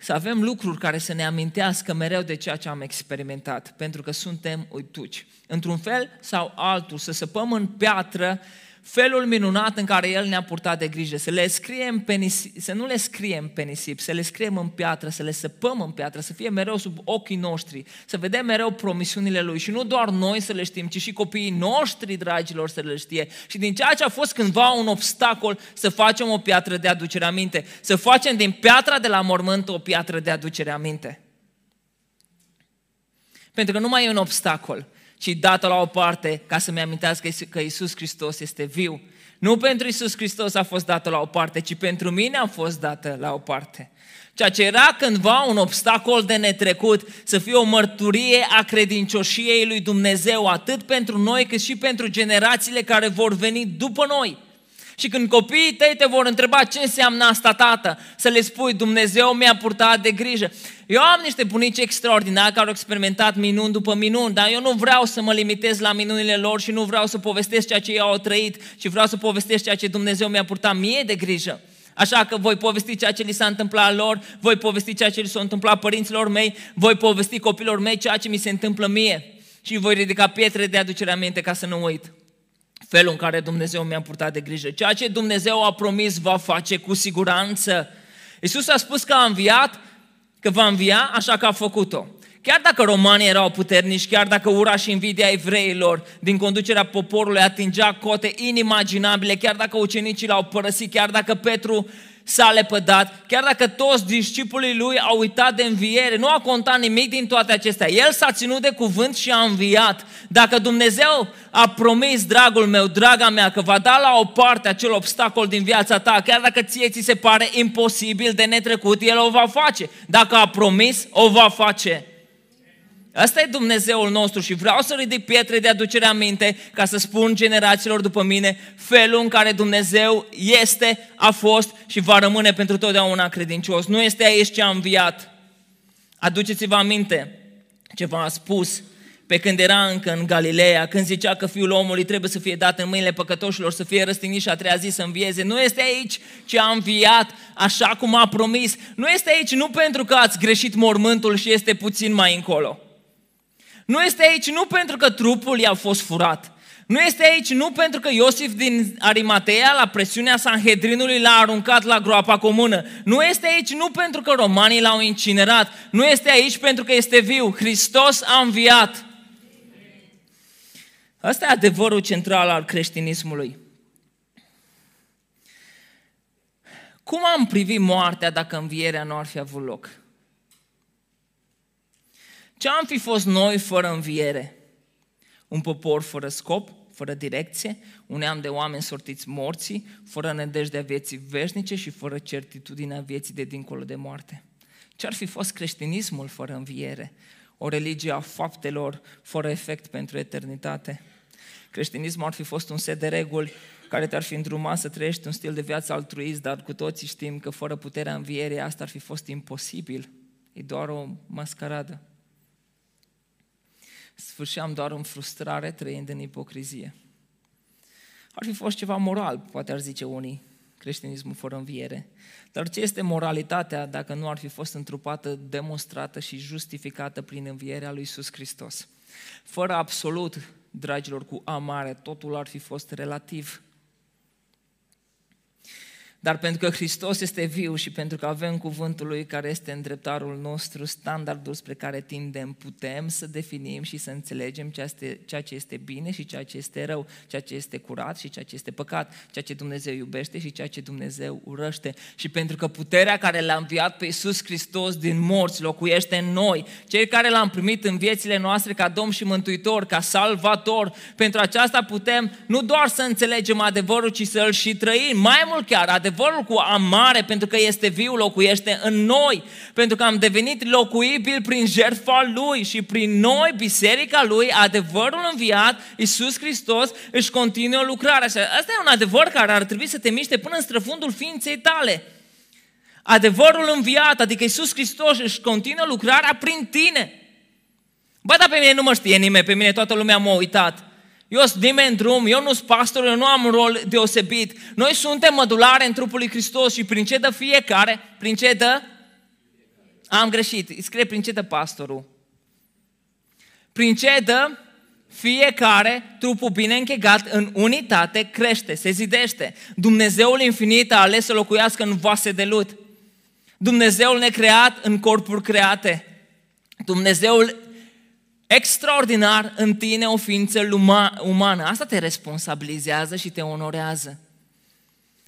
Speaker 1: să avem lucruri care să ne amintească mereu de ceea ce am experimentat, pentru că suntem uituci. Într-un fel sau altul, să săpăm în piatră felul minunat în care El ne-a purtat de grijă, să, le scriem pe nisip, să nu le scriem pe nisip, să le scriem în piatră, să le săpăm în piatră, să fie mereu sub ochii noștri, să vedem mereu promisiunile Lui și nu doar noi să le știm, ci și copiii noștri, dragilor, să le știe. Și din ceea ce a fost cândva un obstacol, să facem o piatră de aducere aminte, să facem din piatra de la mormânt o piatră de aducere aminte. Pentru că nu mai e un obstacol, ci dată la o parte ca să-mi amintească că Isus Hristos este viu. Nu pentru Isus Hristos a fost dată la o parte, ci pentru mine a fost dată la o parte. Ceea ce era cândva un obstacol de netrecut, să fie o mărturie a credincioșiei lui Dumnezeu, atât pentru noi cât și pentru generațiile care vor veni după noi. Și când copiii tăi te vor întreba ce înseamnă asta, tată, să le spui, Dumnezeu mi-a purtat de grijă. Eu am niște bunici extraordinari care au experimentat minuni după minuni, dar eu nu vreau să mă limitez la minunile lor și nu vreau să povestesc ceea ce ei au trăit, ci vreau să povestesc ceea ce Dumnezeu mi-a purtat mie de grijă. Așa că voi povesti ceea ce li s-a întâmplat lor, voi povesti ceea ce li s-a întâmplat părinților mei, voi povesti copilor mei ceea ce mi se întâmplă mie și voi ridica pietre de aducere aminte ca să nu uit felul în care Dumnezeu mi-a purtat de grijă. Ceea ce Dumnezeu a promis va face cu siguranță. Iisus a spus că a înviat, că va învia, așa că a făcut-o. Chiar dacă romanii erau puternici, chiar dacă ura și invidia evreilor din conducerea poporului atingea cote inimaginabile, chiar dacă ucenicii l-au părăsit, chiar dacă Petru s-a lepădat, chiar dacă toți discipolii lui au uitat de înviere, nu a contat nimic din toate acestea. El s-a ținut de cuvânt și a înviat. Dacă Dumnezeu a promis, dragul meu, draga mea, că va da la o parte acel obstacol din viața ta, chiar dacă ție ți se pare imposibil de netrecut, El o va face. Dacă a promis, o va face. Asta e Dumnezeul nostru și vreau să ridic pietre de aducere aminte ca să spun generațiilor după mine felul în care Dumnezeu este, a fost și va rămâne pentru totdeauna credincios. Nu este aici ce a înviat. Aduceți-vă aminte ceva a spus pe când era încă în Galileea, când zicea că fiul omului trebuie să fie dat în mâinile păcătoșilor, să fie răstignit și a treia zi să învieze. Nu este aici ce a înviat așa cum a promis. Nu este aici nu pentru că ați greșit mormântul și este puțin mai încolo. Nu este aici nu pentru că trupul i-a fost furat. Nu este aici nu pentru că Iosif din Arimatea, la presiunea Sanhedrinului, l-a aruncat la groapa comună. Nu este aici nu pentru că romanii l-au incinerat. Nu este aici pentru că este viu. Hristos a înviat. Asta e adevărul central al creștinismului. Cum am privit moartea dacă învierea nu ar fi avut loc? Ce am fi fost noi fără înviere? Un popor fără scop, fără direcție, un neam de oameni sortiți morții, fără nădejdea vieții veșnice și fără certitudinea vieții de dincolo de moarte. Ce ar fi fost creștinismul fără înviere? O religie a faptelor fără efect pentru eternitate? Creștinismul ar fi fost un set de reguli care te-ar fi îndrumat să trăiești un stil de viață altruist, dar cu toții știm că fără puterea învierii asta ar fi fost imposibil. E doar o mascaradă. Sfârșeam doar în frustrare, trăind în ipocrizie. Ar fi fost ceva moral, poate ar zice unii, creștinismul fără înviere. Dar ce este moralitatea dacă nu ar fi fost întrupată, demonstrată și justificată prin învierea lui Iisus Hristos? Fără absolut dragilor, cu A mare, totul ar fi fost relativ. Dar pentru că Hristos este viu și pentru că avem cuvântul Lui care este îndreptarul nostru, standardul spre care tindem, putem să definim și să înțelegem ceea ce este bine și ceea ce este rău, ceea ce este curat și ceea ce este păcat, ceea ce Dumnezeu iubește și ceea ce Dumnezeu urăște. Și pentru că puterea care l-a înviat pe Iisus Hristos din morți locuiește în noi, cei care l-am primit în viețile noastre ca Domn și Mântuitor, ca Salvator, pentru aceasta putem nu doar să înțelegem adevărul, ci să-l și trăim, mai mult chiar, adevărul adevărul cu amare, pentru că este viu, locuiește în noi, pentru că am devenit locuibil prin jertfa Lui și prin noi, biserica Lui, adevărul înviat, Iisus Hristos, își continuă lucrarea. Și asta e un adevăr care ar trebui să te miște până în străfundul ființei tale. Adevărul înviat, adică Iisus Hristos își continuă lucrarea prin tine. Bă, dar pe mine nu mă știe nimeni, pe mine toată lumea m-a uitat. Eu sunt nimeni în drum, eu nu sunt pastor, eu nu am un rol deosebit. Noi suntem mădulare în trupul lui Hristos și prin ce dă fiecare? Prin ce dă? Am greșit, îi scrie prin ce dă pastorul. Prin ce dă? Fiecare, trupul bine închegat, în unitate, crește, se zidește. Dumnezeul infinit a ales să locuiască în vase de lut. Dumnezeul necreat în corpuri create. Dumnezeul extraordinar în tine o ființă umană. Asta te responsabilizează și te onorează.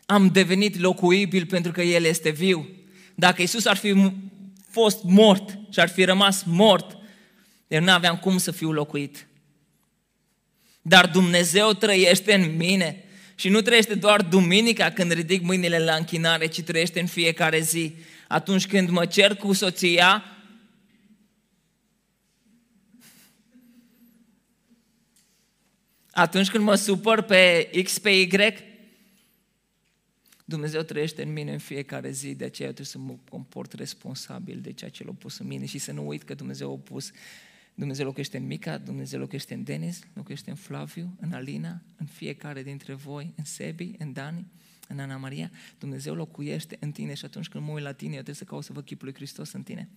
Speaker 1: Am devenit locuibil pentru că El este viu. Dacă Isus ar fi fost mort și ar fi rămas mort, eu nu aveam cum să fiu locuit. Dar Dumnezeu trăiește în mine și nu trăiește doar duminica când ridic mâinile la închinare, ci trăiește în fiecare zi. Atunci când mă cer cu soția, Atunci când mă supăr pe X, pe Y, Dumnezeu trăiește în mine în fiecare zi, de aceea eu trebuie să mă comport responsabil de ceea ce l-a pus în mine și să nu uit că Dumnezeu a pus Dumnezeu locuiește în Mica, Dumnezeu locuiește în Denis, locuiește în Flaviu, în Alina, în fiecare dintre voi, în Sebi, în Dani, în Ana Maria. Dumnezeu locuiește în tine și atunci când mă uit la tine, eu trebuie să caut să văd chipul lui Hristos în tine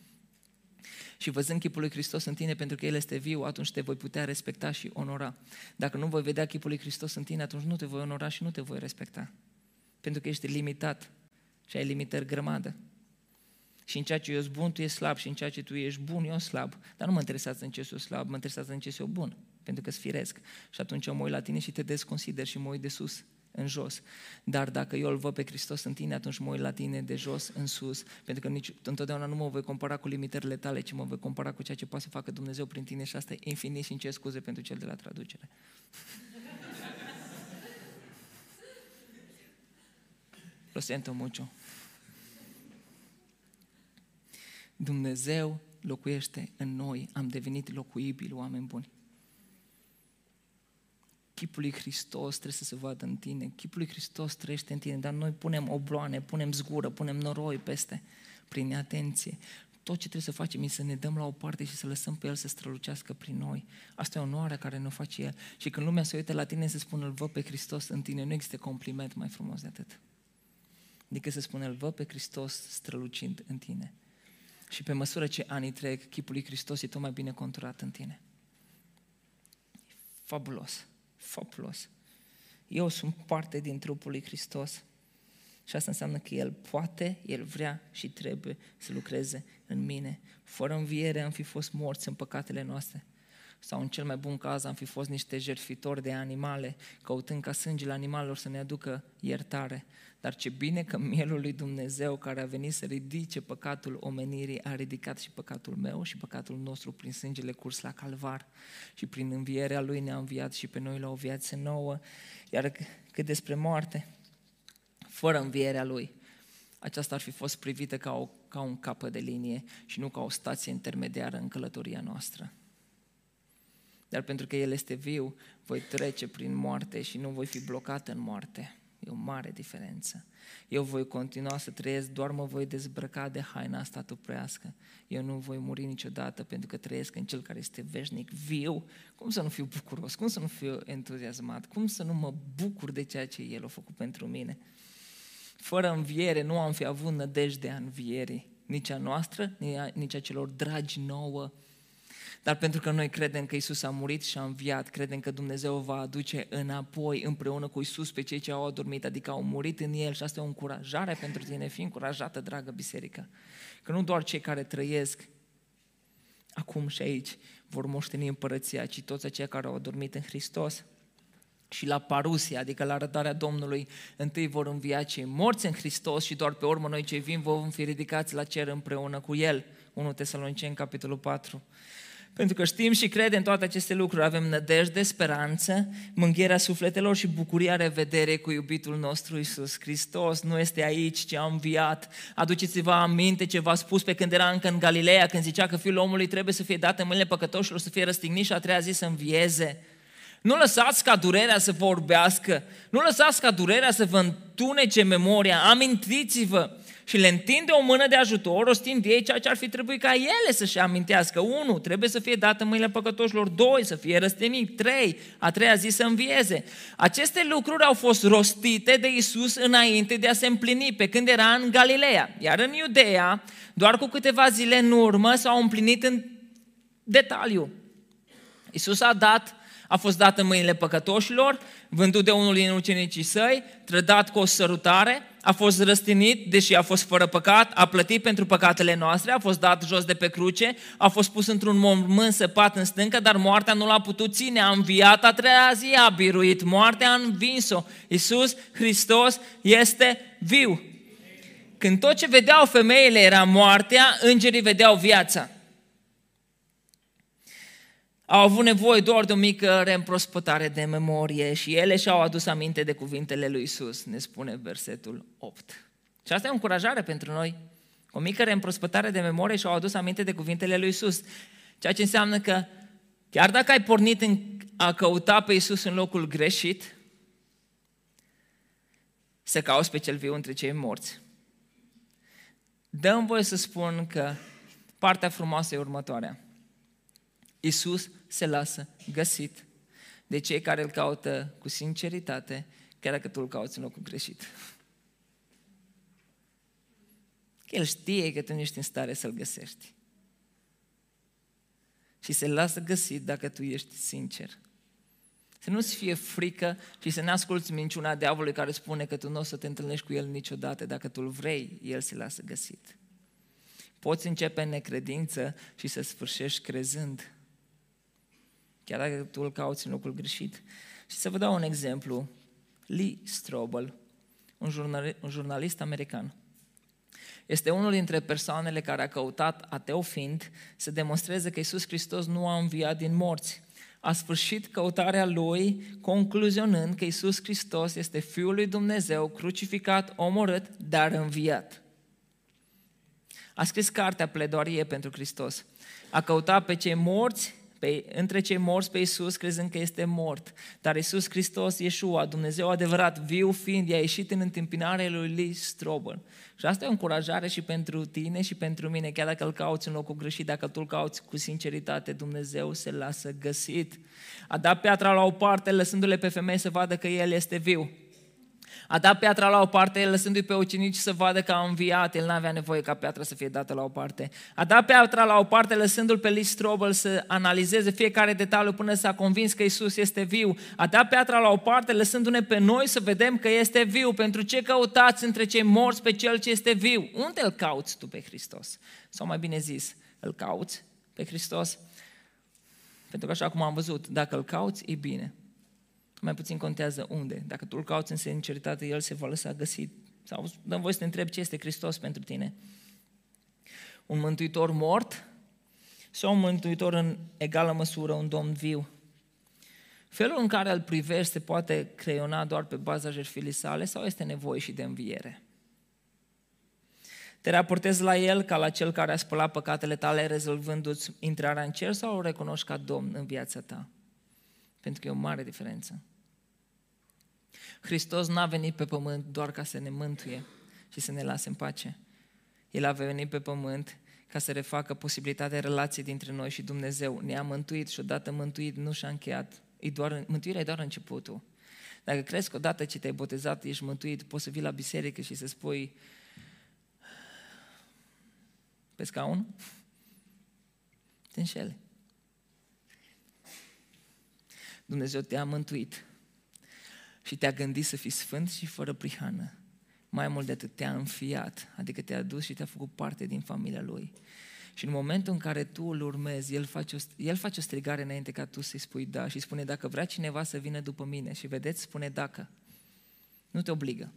Speaker 1: și văzând chipul lui Hristos în tine pentru că El este viu, atunci te voi putea respecta și onora. Dacă nu voi vedea chipul lui Hristos în tine, atunci nu te voi onora și nu te voi respecta. Pentru că ești limitat și ai limitări grămadă. Și în ceea ce eu sunt bun, tu ești slab și în ceea ce tu ești bun, eu sunt slab. Dar nu mă interesează în ce sunt slab, mă interesează în ce sunt bun, pentru că sunt firesc. Și atunci eu mă uit la tine și te desconsider și mă uit de sus în jos. Dar dacă eu îl văd pe Hristos în tine, atunci mă uit la tine de jos în sus, pentru că nici, întotdeauna nu mă voi compara cu limitările tale, ci mă voi compara cu ceea ce poate să facă Dumnezeu prin tine și asta e infinit și ce scuze pentru cel de la traducere. Lo siento mucho. Dumnezeu locuiește în noi, am devenit locuibili, oameni buni. Chipul lui Hristos trebuie să se vadă în tine, chipul lui Hristos trăiește în tine, dar noi punem obloane, punem zgură, punem noroi peste, prin atenție. tot ce trebuie să facem e să ne dăm la o parte și să lăsăm pe El să strălucească prin noi. Asta e onoarea care ne face El. Și când lumea se uită la tine să spună, îl văd pe Hristos în tine, nu există compliment mai frumos de atât. Adică să spună, îl văd pe Hristos strălucind în tine. Și pe măsură ce anii trec, chipul lui Hristos e tot mai bine conturat în tine. Fabulos, fabulos. Eu sunt parte din trupul lui Hristos. Și asta înseamnă că El poate, El vrea și trebuie să lucreze în mine. Fără înviere am fi fost morți în păcatele noastre. Sau în cel mai bun caz am fi fost niște jertfitori de animale, căutând ca sângele animalelor să ne aducă iertare. Dar ce bine că mielul lui Dumnezeu care a venit să ridice păcatul omenirii a ridicat și păcatul meu și păcatul nostru prin sângele curs la calvar și prin învierea lui ne-a înviat și pe noi la o viață nouă. Iar cât despre moarte, fără învierea lui, aceasta ar fi fost privită ca, o, ca un capă de linie și nu ca o stație intermediară în călătoria noastră. Dar pentru că El este viu, voi trece prin moarte și nu voi fi blocat în moarte. E o mare diferență. Eu voi continua să trăiesc, doar mă voi dezbrăca de haina asta tuprească. Eu nu voi muri niciodată pentru că trăiesc în Cel care este veșnic, viu. Cum să nu fiu bucuros? Cum să nu fiu entuziasmat? Cum să nu mă bucur de ceea ce El a făcut pentru mine? Fără înviere nu am fi avut nădejdea învierii, nici a noastră, nici a celor dragi nouă. Dar pentru că noi credem că Isus a murit și a înviat, credem că Dumnezeu va aduce înapoi împreună cu Isus pe cei ce au adormit, adică au murit în El și asta e o încurajare pentru tine, fi încurajată, dragă biserică. Că nu doar cei care trăiesc acum și aici vor moșteni împărăția, ci toți aceia care au adormit în Hristos și la parusia, adică la arătarea Domnului, întâi vor învia cei morți în Hristos și doar pe urmă noi cei vin vom fi ridicați la cer împreună cu El. 1 Tesaloniceni, capitolul 4. Pentru că știm și credem toate aceste lucruri, avem nădejde, speranță, mânghierea sufletelor și bucuria revedere cu iubitul nostru Isus Hristos. Nu este aici ce a înviat. Aduceți-vă aminte ce v-a spus pe când era încă în Galileea, când zicea că Fiul omului trebuie să fie dat în mâinile păcătoșilor, să fie răstignit și a treia zi să învieze. Nu lăsați ca durerea să vă orbească, nu lăsați ca durerea să vă întunece memoria, amintiți-vă și le întinde o mână de ajutor, rostind ei ceea ce ar fi trebuit ca ele să-și amintească. Unu, trebuie să fie dată în mâinile păcătoșilor. Doi, să fie răstenit. Trei, a treia zi să învieze. Aceste lucruri au fost rostite de Isus înainte de a se împlini, pe când era în Galileea. Iar în Iudeea, doar cu câteva zile în urmă, s-au împlinit în detaliu. Isus a dat a fost dat în mâinile păcătoșilor, vândut de unul din ucenicii săi, trădat cu o sărutare, a fost răstinit, deși a fost fără păcat, a plătit pentru păcatele noastre, a fost dat jos de pe cruce, a fost pus într-un mormânt săpat în stâncă, dar moartea nu l-a putut ține, a înviat a treia zi, a biruit moartea, a învins-o. Iisus Hristos este viu. Când tot ce vedeau femeile era moartea, îngerii vedeau viața au avut nevoie doar de o mică reîmprospătare de memorie și ele și-au adus aminte de cuvintele lui Isus, ne spune versetul 8. Și asta e o încurajare pentru noi. O mică reîmprospătare de memorie și-au adus aminte de cuvintele lui Isus. Ceea ce înseamnă că chiar dacă ai pornit în a căuta pe Isus în locul greșit, să cauți pe cel viu între cei morți. Dăm voie să spun că partea frumoasă e următoarea. Isus se lasă găsit de cei care îl caută cu sinceritate, chiar dacă tu îl cauți în locul greșit. El știe că tu nu ești în stare să-l găsești. Și se lasă găsit dacă tu ești sincer. Să nu-ți fie frică și să ne asculți minciuna diavolului care spune că tu nu o să te întâlnești cu el niciodată. Dacă tu îl vrei, el se lasă găsit. Poți începe în necredință și să sfârșești crezând chiar dacă tu îl cauți în locul greșit. Și să vă dau un exemplu. Lee Strobel, un, jurnal, un jurnalist american, este unul dintre persoanele care a căutat, ateu fiind, să demonstreze că Isus Hristos nu a înviat din morți. A sfârșit căutarea lui concluzionând că Isus Hristos este Fiul lui Dumnezeu, crucificat, omorât, dar înviat. A scris cartea Pledoarie pentru Hristos. A căutat pe cei morți pe, între cei morți pe Iisus crezând că este mort. Dar Iisus Hristos, Iesua, Dumnezeu adevărat, viu fiind, i-a ieșit în întâmpinarea lui Lee Strobel. Și asta e o încurajare și pentru tine și pentru mine, chiar dacă îl cauți în locul greșit, dacă tu îl cauți cu sinceritate, Dumnezeu se lasă găsit. A dat piatra la o parte, lăsându-le pe femei să vadă că El este viu. A dat piatra la o parte, lăsându-i pe ucenici să vadă că a înviat, el n-avea nevoie ca piatra să fie dată la o parte. A dat piatra la o parte, lăsându-l pe Lee Strobel să analizeze fiecare detaliu până s-a convins că Isus este viu. A dat piatra la o parte, lăsându-ne pe noi să vedem că este viu. Pentru ce căutați între cei morți pe Cel ce este viu? Unde îl cauți tu pe Hristos? Sau mai bine zis, îl cauți pe Hristos? Pentru că așa cum am văzut, dacă îl cauți, e bine mai puțin contează unde. Dacă tu îl cauți în sinceritate, El se va lăsa găsit. Sau dăm voi să te întreb ce este Hristos pentru tine. Un mântuitor mort sau un mântuitor în egală măsură, un domn viu? Felul în care îl privești se poate creiona doar pe baza jertfilii sale sau este nevoie și de înviere? Te raportezi la El ca la Cel care a spălat păcatele tale rezolvându-ți intrarea în cer sau o recunoști ca Domn în viața ta? Pentru că e o mare diferență. Hristos n-a venit pe pământ doar ca să ne mântuie și să ne lase în pace. El a venit pe pământ ca să refacă posibilitatea relației dintre noi și Dumnezeu. Ne-a mântuit și odată mântuit nu și-a încheiat. E doar, mântuirea e doar începutul. Dacă crezi că odată ce te-ai botezat ești mântuit, poți să vii la biserică și să spui pe scaun, te înșele. Dumnezeu te-a mântuit și te-a gândit să fii sfânt și fără prihană. Mai mult de atât, te-a înfiat, adică te-a dus și te-a făcut parte din familia Lui. Și în momentul în care tu îl urmezi, el face, o, el face o strigare înainte ca tu să-i spui da și spune dacă vrea cineva să vină după mine și vedeți, spune dacă. Nu te obligă.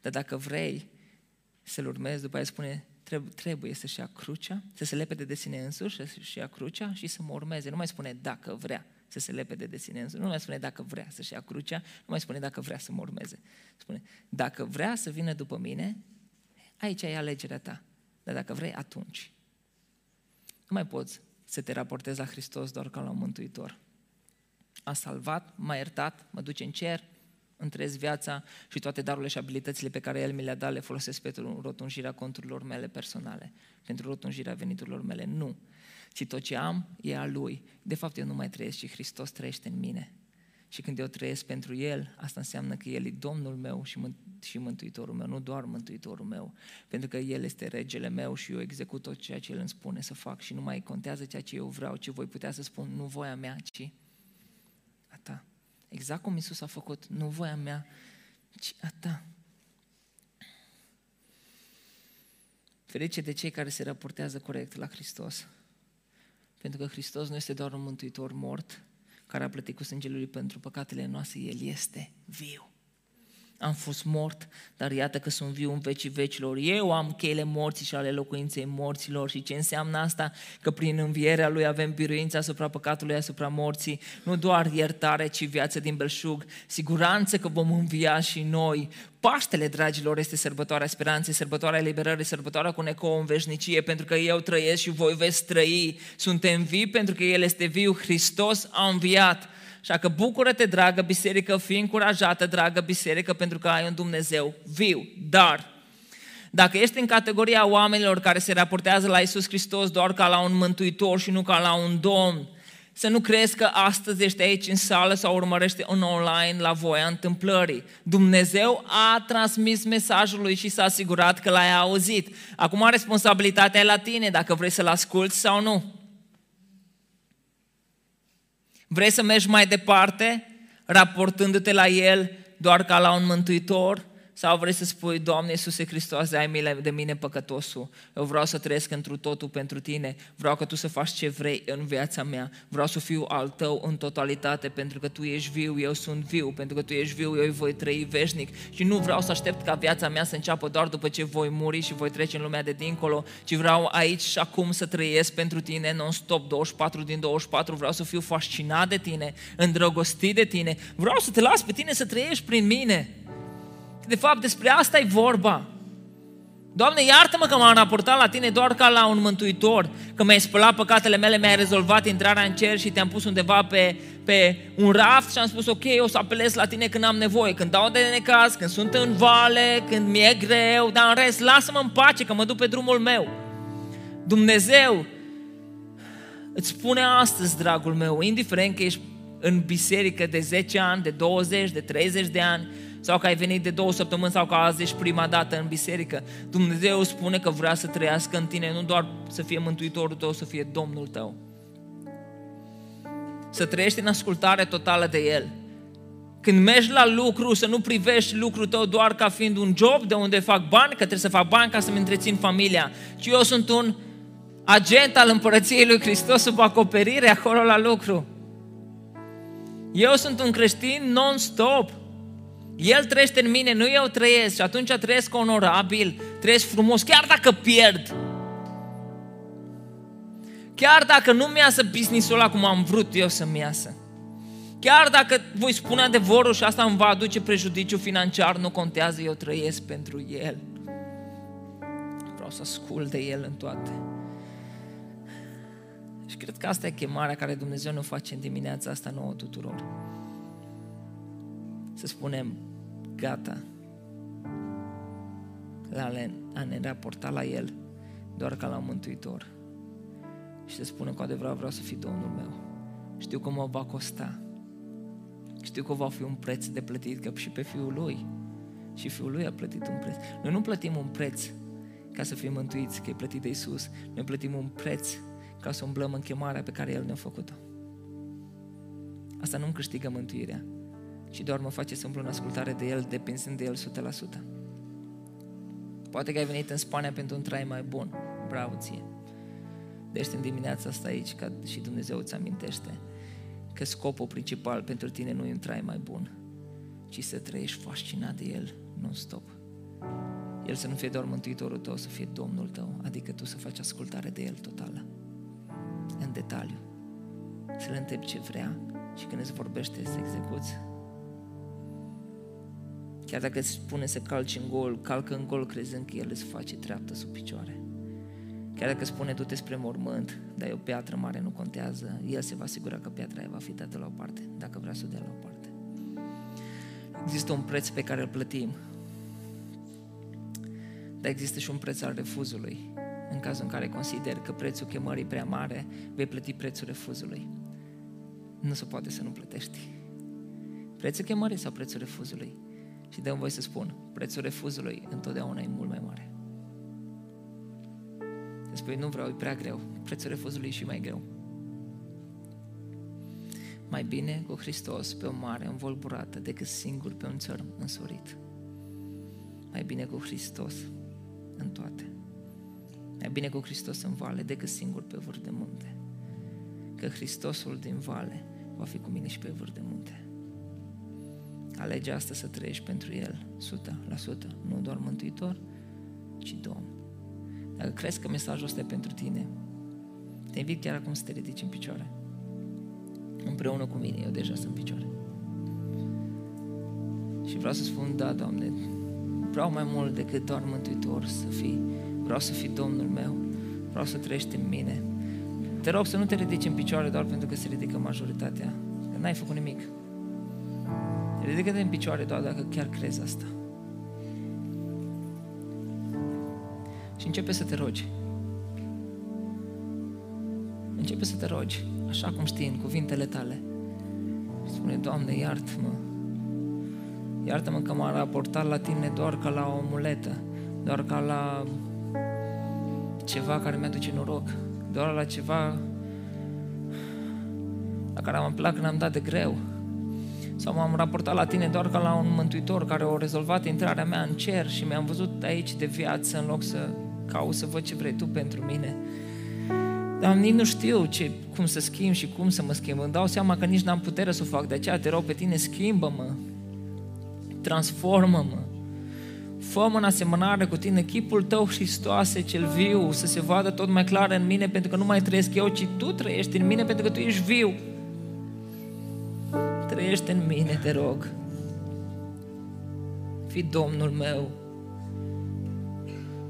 Speaker 1: Dar dacă vrei să-l urmezi, după aia spune trebuie să-și ia crucea, să se lepede de sine însuși, să-și ia crucea și să mă urmeze. Nu mai spune dacă vrea să se lepede de sine însuși. Nu mai spune dacă vrea să-și ia crucea, nu mai spune dacă vrea să mă urmeze. Spune, dacă vrea să vină după mine, aici e alegerea ta. Dar dacă vrei, atunci. Nu mai poți să te raportezi la Hristos doar ca la un mântuitor. A salvat, m-a iertat, mă duce în cer, întrez viața și toate darurile și abilitățile pe care El mi le-a dat le folosesc pentru rotunjirea conturilor mele personale, pentru rotunjirea veniturilor mele. Nu ci tot ce am e a Lui. De fapt, eu nu mai trăiesc, ci Hristos trăiește în mine. Și când eu trăiesc pentru El, asta înseamnă că El e Domnul meu și, mânt- și Mântuitorul meu, nu doar Mântuitorul meu. Pentru că El este regele meu și eu execut tot ceea ce El îmi spune să fac și nu mai contează ceea ce eu vreau, ci voi putea să spun, nu voia mea, ci a ta. Exact cum Isus a făcut, nu voia mea, ci a ta. Ferice de cei care se raportează corect la Hristos. Pentru că Hristos nu este doar un mântuitor mort care a plătit cu sângele lui pentru păcatele noastre, El este viu. Am fost mort, dar iată că sunt viu în vecii vecilor. Eu am cheile morții și ale locuinței morților. Și ce înseamnă asta? Că prin învierea Lui avem biruința asupra păcatului, asupra morții. Nu doar iertare, ci viață din belșug. Siguranță că vom învia și noi. Paștele, dragilor, este sărbătoarea speranței, sărbătoarea eliberării, sărbătoarea cu necou în veșnicie, pentru că eu trăiesc și voi veți trăi. Suntem vii pentru că El este viu, Hristos a înviat. Așa că bucură-te, dragă biserică, fii încurajată, dragă biserică, pentru că ai un Dumnezeu viu. Dar, dacă ești în categoria oamenilor care se raportează la Isus Hristos doar ca la un mântuitor și nu ca la un domn, să nu crezi că astăzi ești aici în sală sau urmărește în online la voia întâmplării. Dumnezeu a transmis mesajul lui și s-a asigurat că l-ai auzit. Acum responsabilitatea e la tine dacă vrei să-l asculți sau nu. Vrei să mergi mai departe, raportându-te la El doar ca la un mântuitor? Sau vrei să spui, Doamne Iisuse Hristos, ai milă de mine păcătosul. Eu vreau să trăiesc întru totul pentru tine. Vreau că tu să faci ce vrei în viața mea. Vreau să fiu al tău în totalitate pentru că tu ești viu, eu sunt viu. Pentru că tu ești viu, eu voi trăi veșnic. Și nu vreau să aștept ca viața mea să înceapă doar după ce voi muri și voi trece în lumea de dincolo, ci vreau aici și acum să trăiesc pentru tine non-stop 24 din 24. Vreau să fiu fascinat de tine, îndrăgostit de tine. Vreau să te las pe tine să trăiești prin mine. De fapt, despre asta e vorba. Doamne, iartă-mă că m-am raportat la Tine doar ca la un mântuitor, că mi-ai spălat păcatele mele, mi-ai rezolvat intrarea în cer și te-am pus undeva pe, pe un raft și am spus, ok, o să apelez la Tine când am nevoie, când dau de necaz, când sunt în vale, când mi-e greu, dar în rest, lasă-mă în pace că mă duc pe drumul meu. Dumnezeu îți spune astăzi, dragul meu, indiferent că ești în biserică de 10 ani, de 20, de 30 de ani, sau că ai venit de două săptămâni sau că azi ești prima dată în biserică. Dumnezeu spune că vrea să trăiască în tine, nu doar să fie mântuitorul tău, să fie Domnul tău. Să trăiești în ascultare totală de El. Când mergi la lucru, să nu privești lucrul tău doar ca fiind un job de unde fac bani, că trebuie să fac bani ca să-mi întrețin familia, ci eu sunt un agent al împărăției lui Hristos sub acoperire acolo la lucru. Eu sunt un creștin non-stop. El trăiește în mine, nu eu trăiesc și atunci trăiesc onorabil, trăiesc frumos, chiar dacă pierd. Chiar dacă nu mi iasă business-ul ăla cum am vrut eu să-mi iasă. Chiar dacă voi spune adevărul și asta îmi va aduce prejudiciu financiar, nu contează, eu trăiesc pentru El. Vreau să ascult de El în toate. Și cred că asta e chemarea care Dumnezeu ne face în dimineața asta nouă tuturor. Să spunem, gata, la a ne raporta la El doar ca la un mântuitor. Și să spunem cu adevărat vreau să fii Domnul meu. Știu că mă va costa. Știu că va fi un preț de plătit, că și pe Fiul Lui. Și Fiul Lui a plătit un preț. Noi nu plătim un preț ca să fim mântuiți, că e plătit de Isus. Noi plătim un preț ca să umblăm în chemarea pe care El ne-a făcut-o. Asta nu-mi câștigă mântuirea, ci doar mă face să umblu în ascultare de El, depinzând de El 100%. Poate că ai venit în Spania pentru un trai mai bun. Bravo ție! Deci în dimineața asta aici, ca și Dumnezeu îți amintește că scopul principal pentru tine nu e un trai mai bun, ci să trăiești fascinat de El non-stop. El să nu fie doar mântuitorul tău, să fie Domnul tău, adică tu să faci ascultare de El totală în detaliu. Să-L întrebi ce vrea și când îți vorbește să execuți. Chiar dacă îți spune să calci în gol, calcă în gol crezând că El îți face treaptă sub picioare. Chiar dacă spune du-te spre mormânt, dar e o piatră mare, nu contează, El se va asigura că piatra aia va fi dată la o parte, dacă vrea să o dea la o parte. Există un preț pe care îl plătim, dar există și un preț al refuzului în cazul în care consider că prețul chemării prea mare, vei plăti prețul refuzului. Nu se poate să nu plătești. Prețul chemării sau prețul refuzului? Și de voi să spun, prețul refuzului întotdeauna e mult mai mare. Să spui, nu vreau, e prea greu. Prețul refuzului e și mai greu. Mai bine cu Hristos pe o mare învolburată decât singur pe un țărm însorit. Mai bine cu Hristos în toate. Mai bine cu Hristos în vale decât singur pe vârf de munte. Că Hristosul din vale va fi cu mine și pe vârf de munte. Alege asta să trăiești pentru El, 100%, nu doar Mântuitor, ci Domn. Dacă crezi că mesajul ăsta e pentru tine, te invit chiar acum să te ridici în picioare. Împreună cu mine, eu deja sunt în picioare. Și vreau să spun, da, Doamne, vreau mai mult decât doar Mântuitor să fii Vreau să fii Domnul meu. Vreau să trăiești în mine. Te rog să nu te ridici în picioare doar pentru că se ridică majoritatea. Că n-ai făcut nimic. Ridică-te în picioare doar dacă chiar crezi asta. Și începe să te rogi. Începe să te rogi, așa cum știi, în cuvintele tale. Și spune, Doamne, iartă-mă. Iartă-mă că m-am raportat la tine doar ca la o muletă, doar ca la ceva care mi-aduce noroc, doar la ceva la care am plac când am dat de greu. Sau m-am raportat la tine doar ca la un mântuitor care a rezolvat intrarea mea în cer și mi-am văzut aici de viață în loc să caut să văd ce vrei tu pentru mine. Dar nici nu știu ce, cum să schimb și cum să mă schimb. Îmi dau seama că nici n-am putere să o fac. De aceea te rog pe tine, schimbă-mă. Transformă-mă fă în asemănare cu tine chipul tău Hristoase cel viu, să se vadă tot mai clar în mine, pentru că nu mai trăiesc eu, ci tu trăiești în mine, pentru că tu ești viu. Trăiește în mine, te rog. Fii Domnul meu.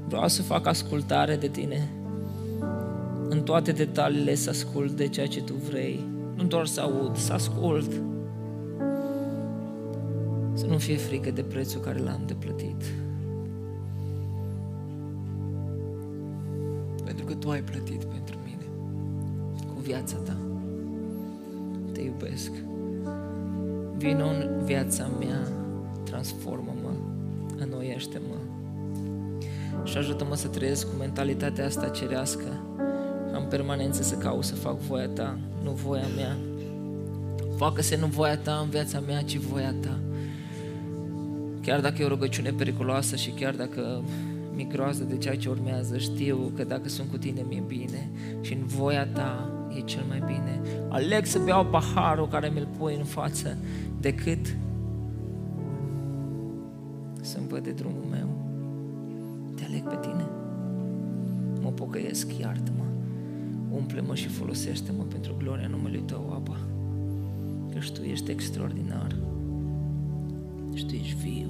Speaker 2: Vreau să fac ascultare de Tine. În toate detaliile să ascult de ceea ce Tu vrei. Nu doar să aud, să ascult. Să nu fie frică de prețul care l-am de plătit.
Speaker 1: Pentru că Tu ai plătit pentru mine cu viața Ta. Te iubesc. Vino în viața mea, transformă-mă, înnoiește-mă și ajută-mă să trăiesc cu mentalitatea asta cerească, în permanență să caut să fac voia Ta, nu voia mea. Facă-se nu voia Ta în viața mea, ci voia Ta. Chiar dacă e o rugăciune periculoasă și chiar dacă mi groază de ceea ce urmează, știu că dacă sunt cu Tine mi-e bine și în voia Ta e cel mai bine. Aleg să beau paharul care mi-l pui în față decât să-mi văd de drumul meu. Te aleg pe tine. Mă pocăiesc, iartă-mă. Umple-mă și folosește-mă pentru gloria numelui Tău, Apa. Că Tu ești extraordinar. Și Tu ești viu.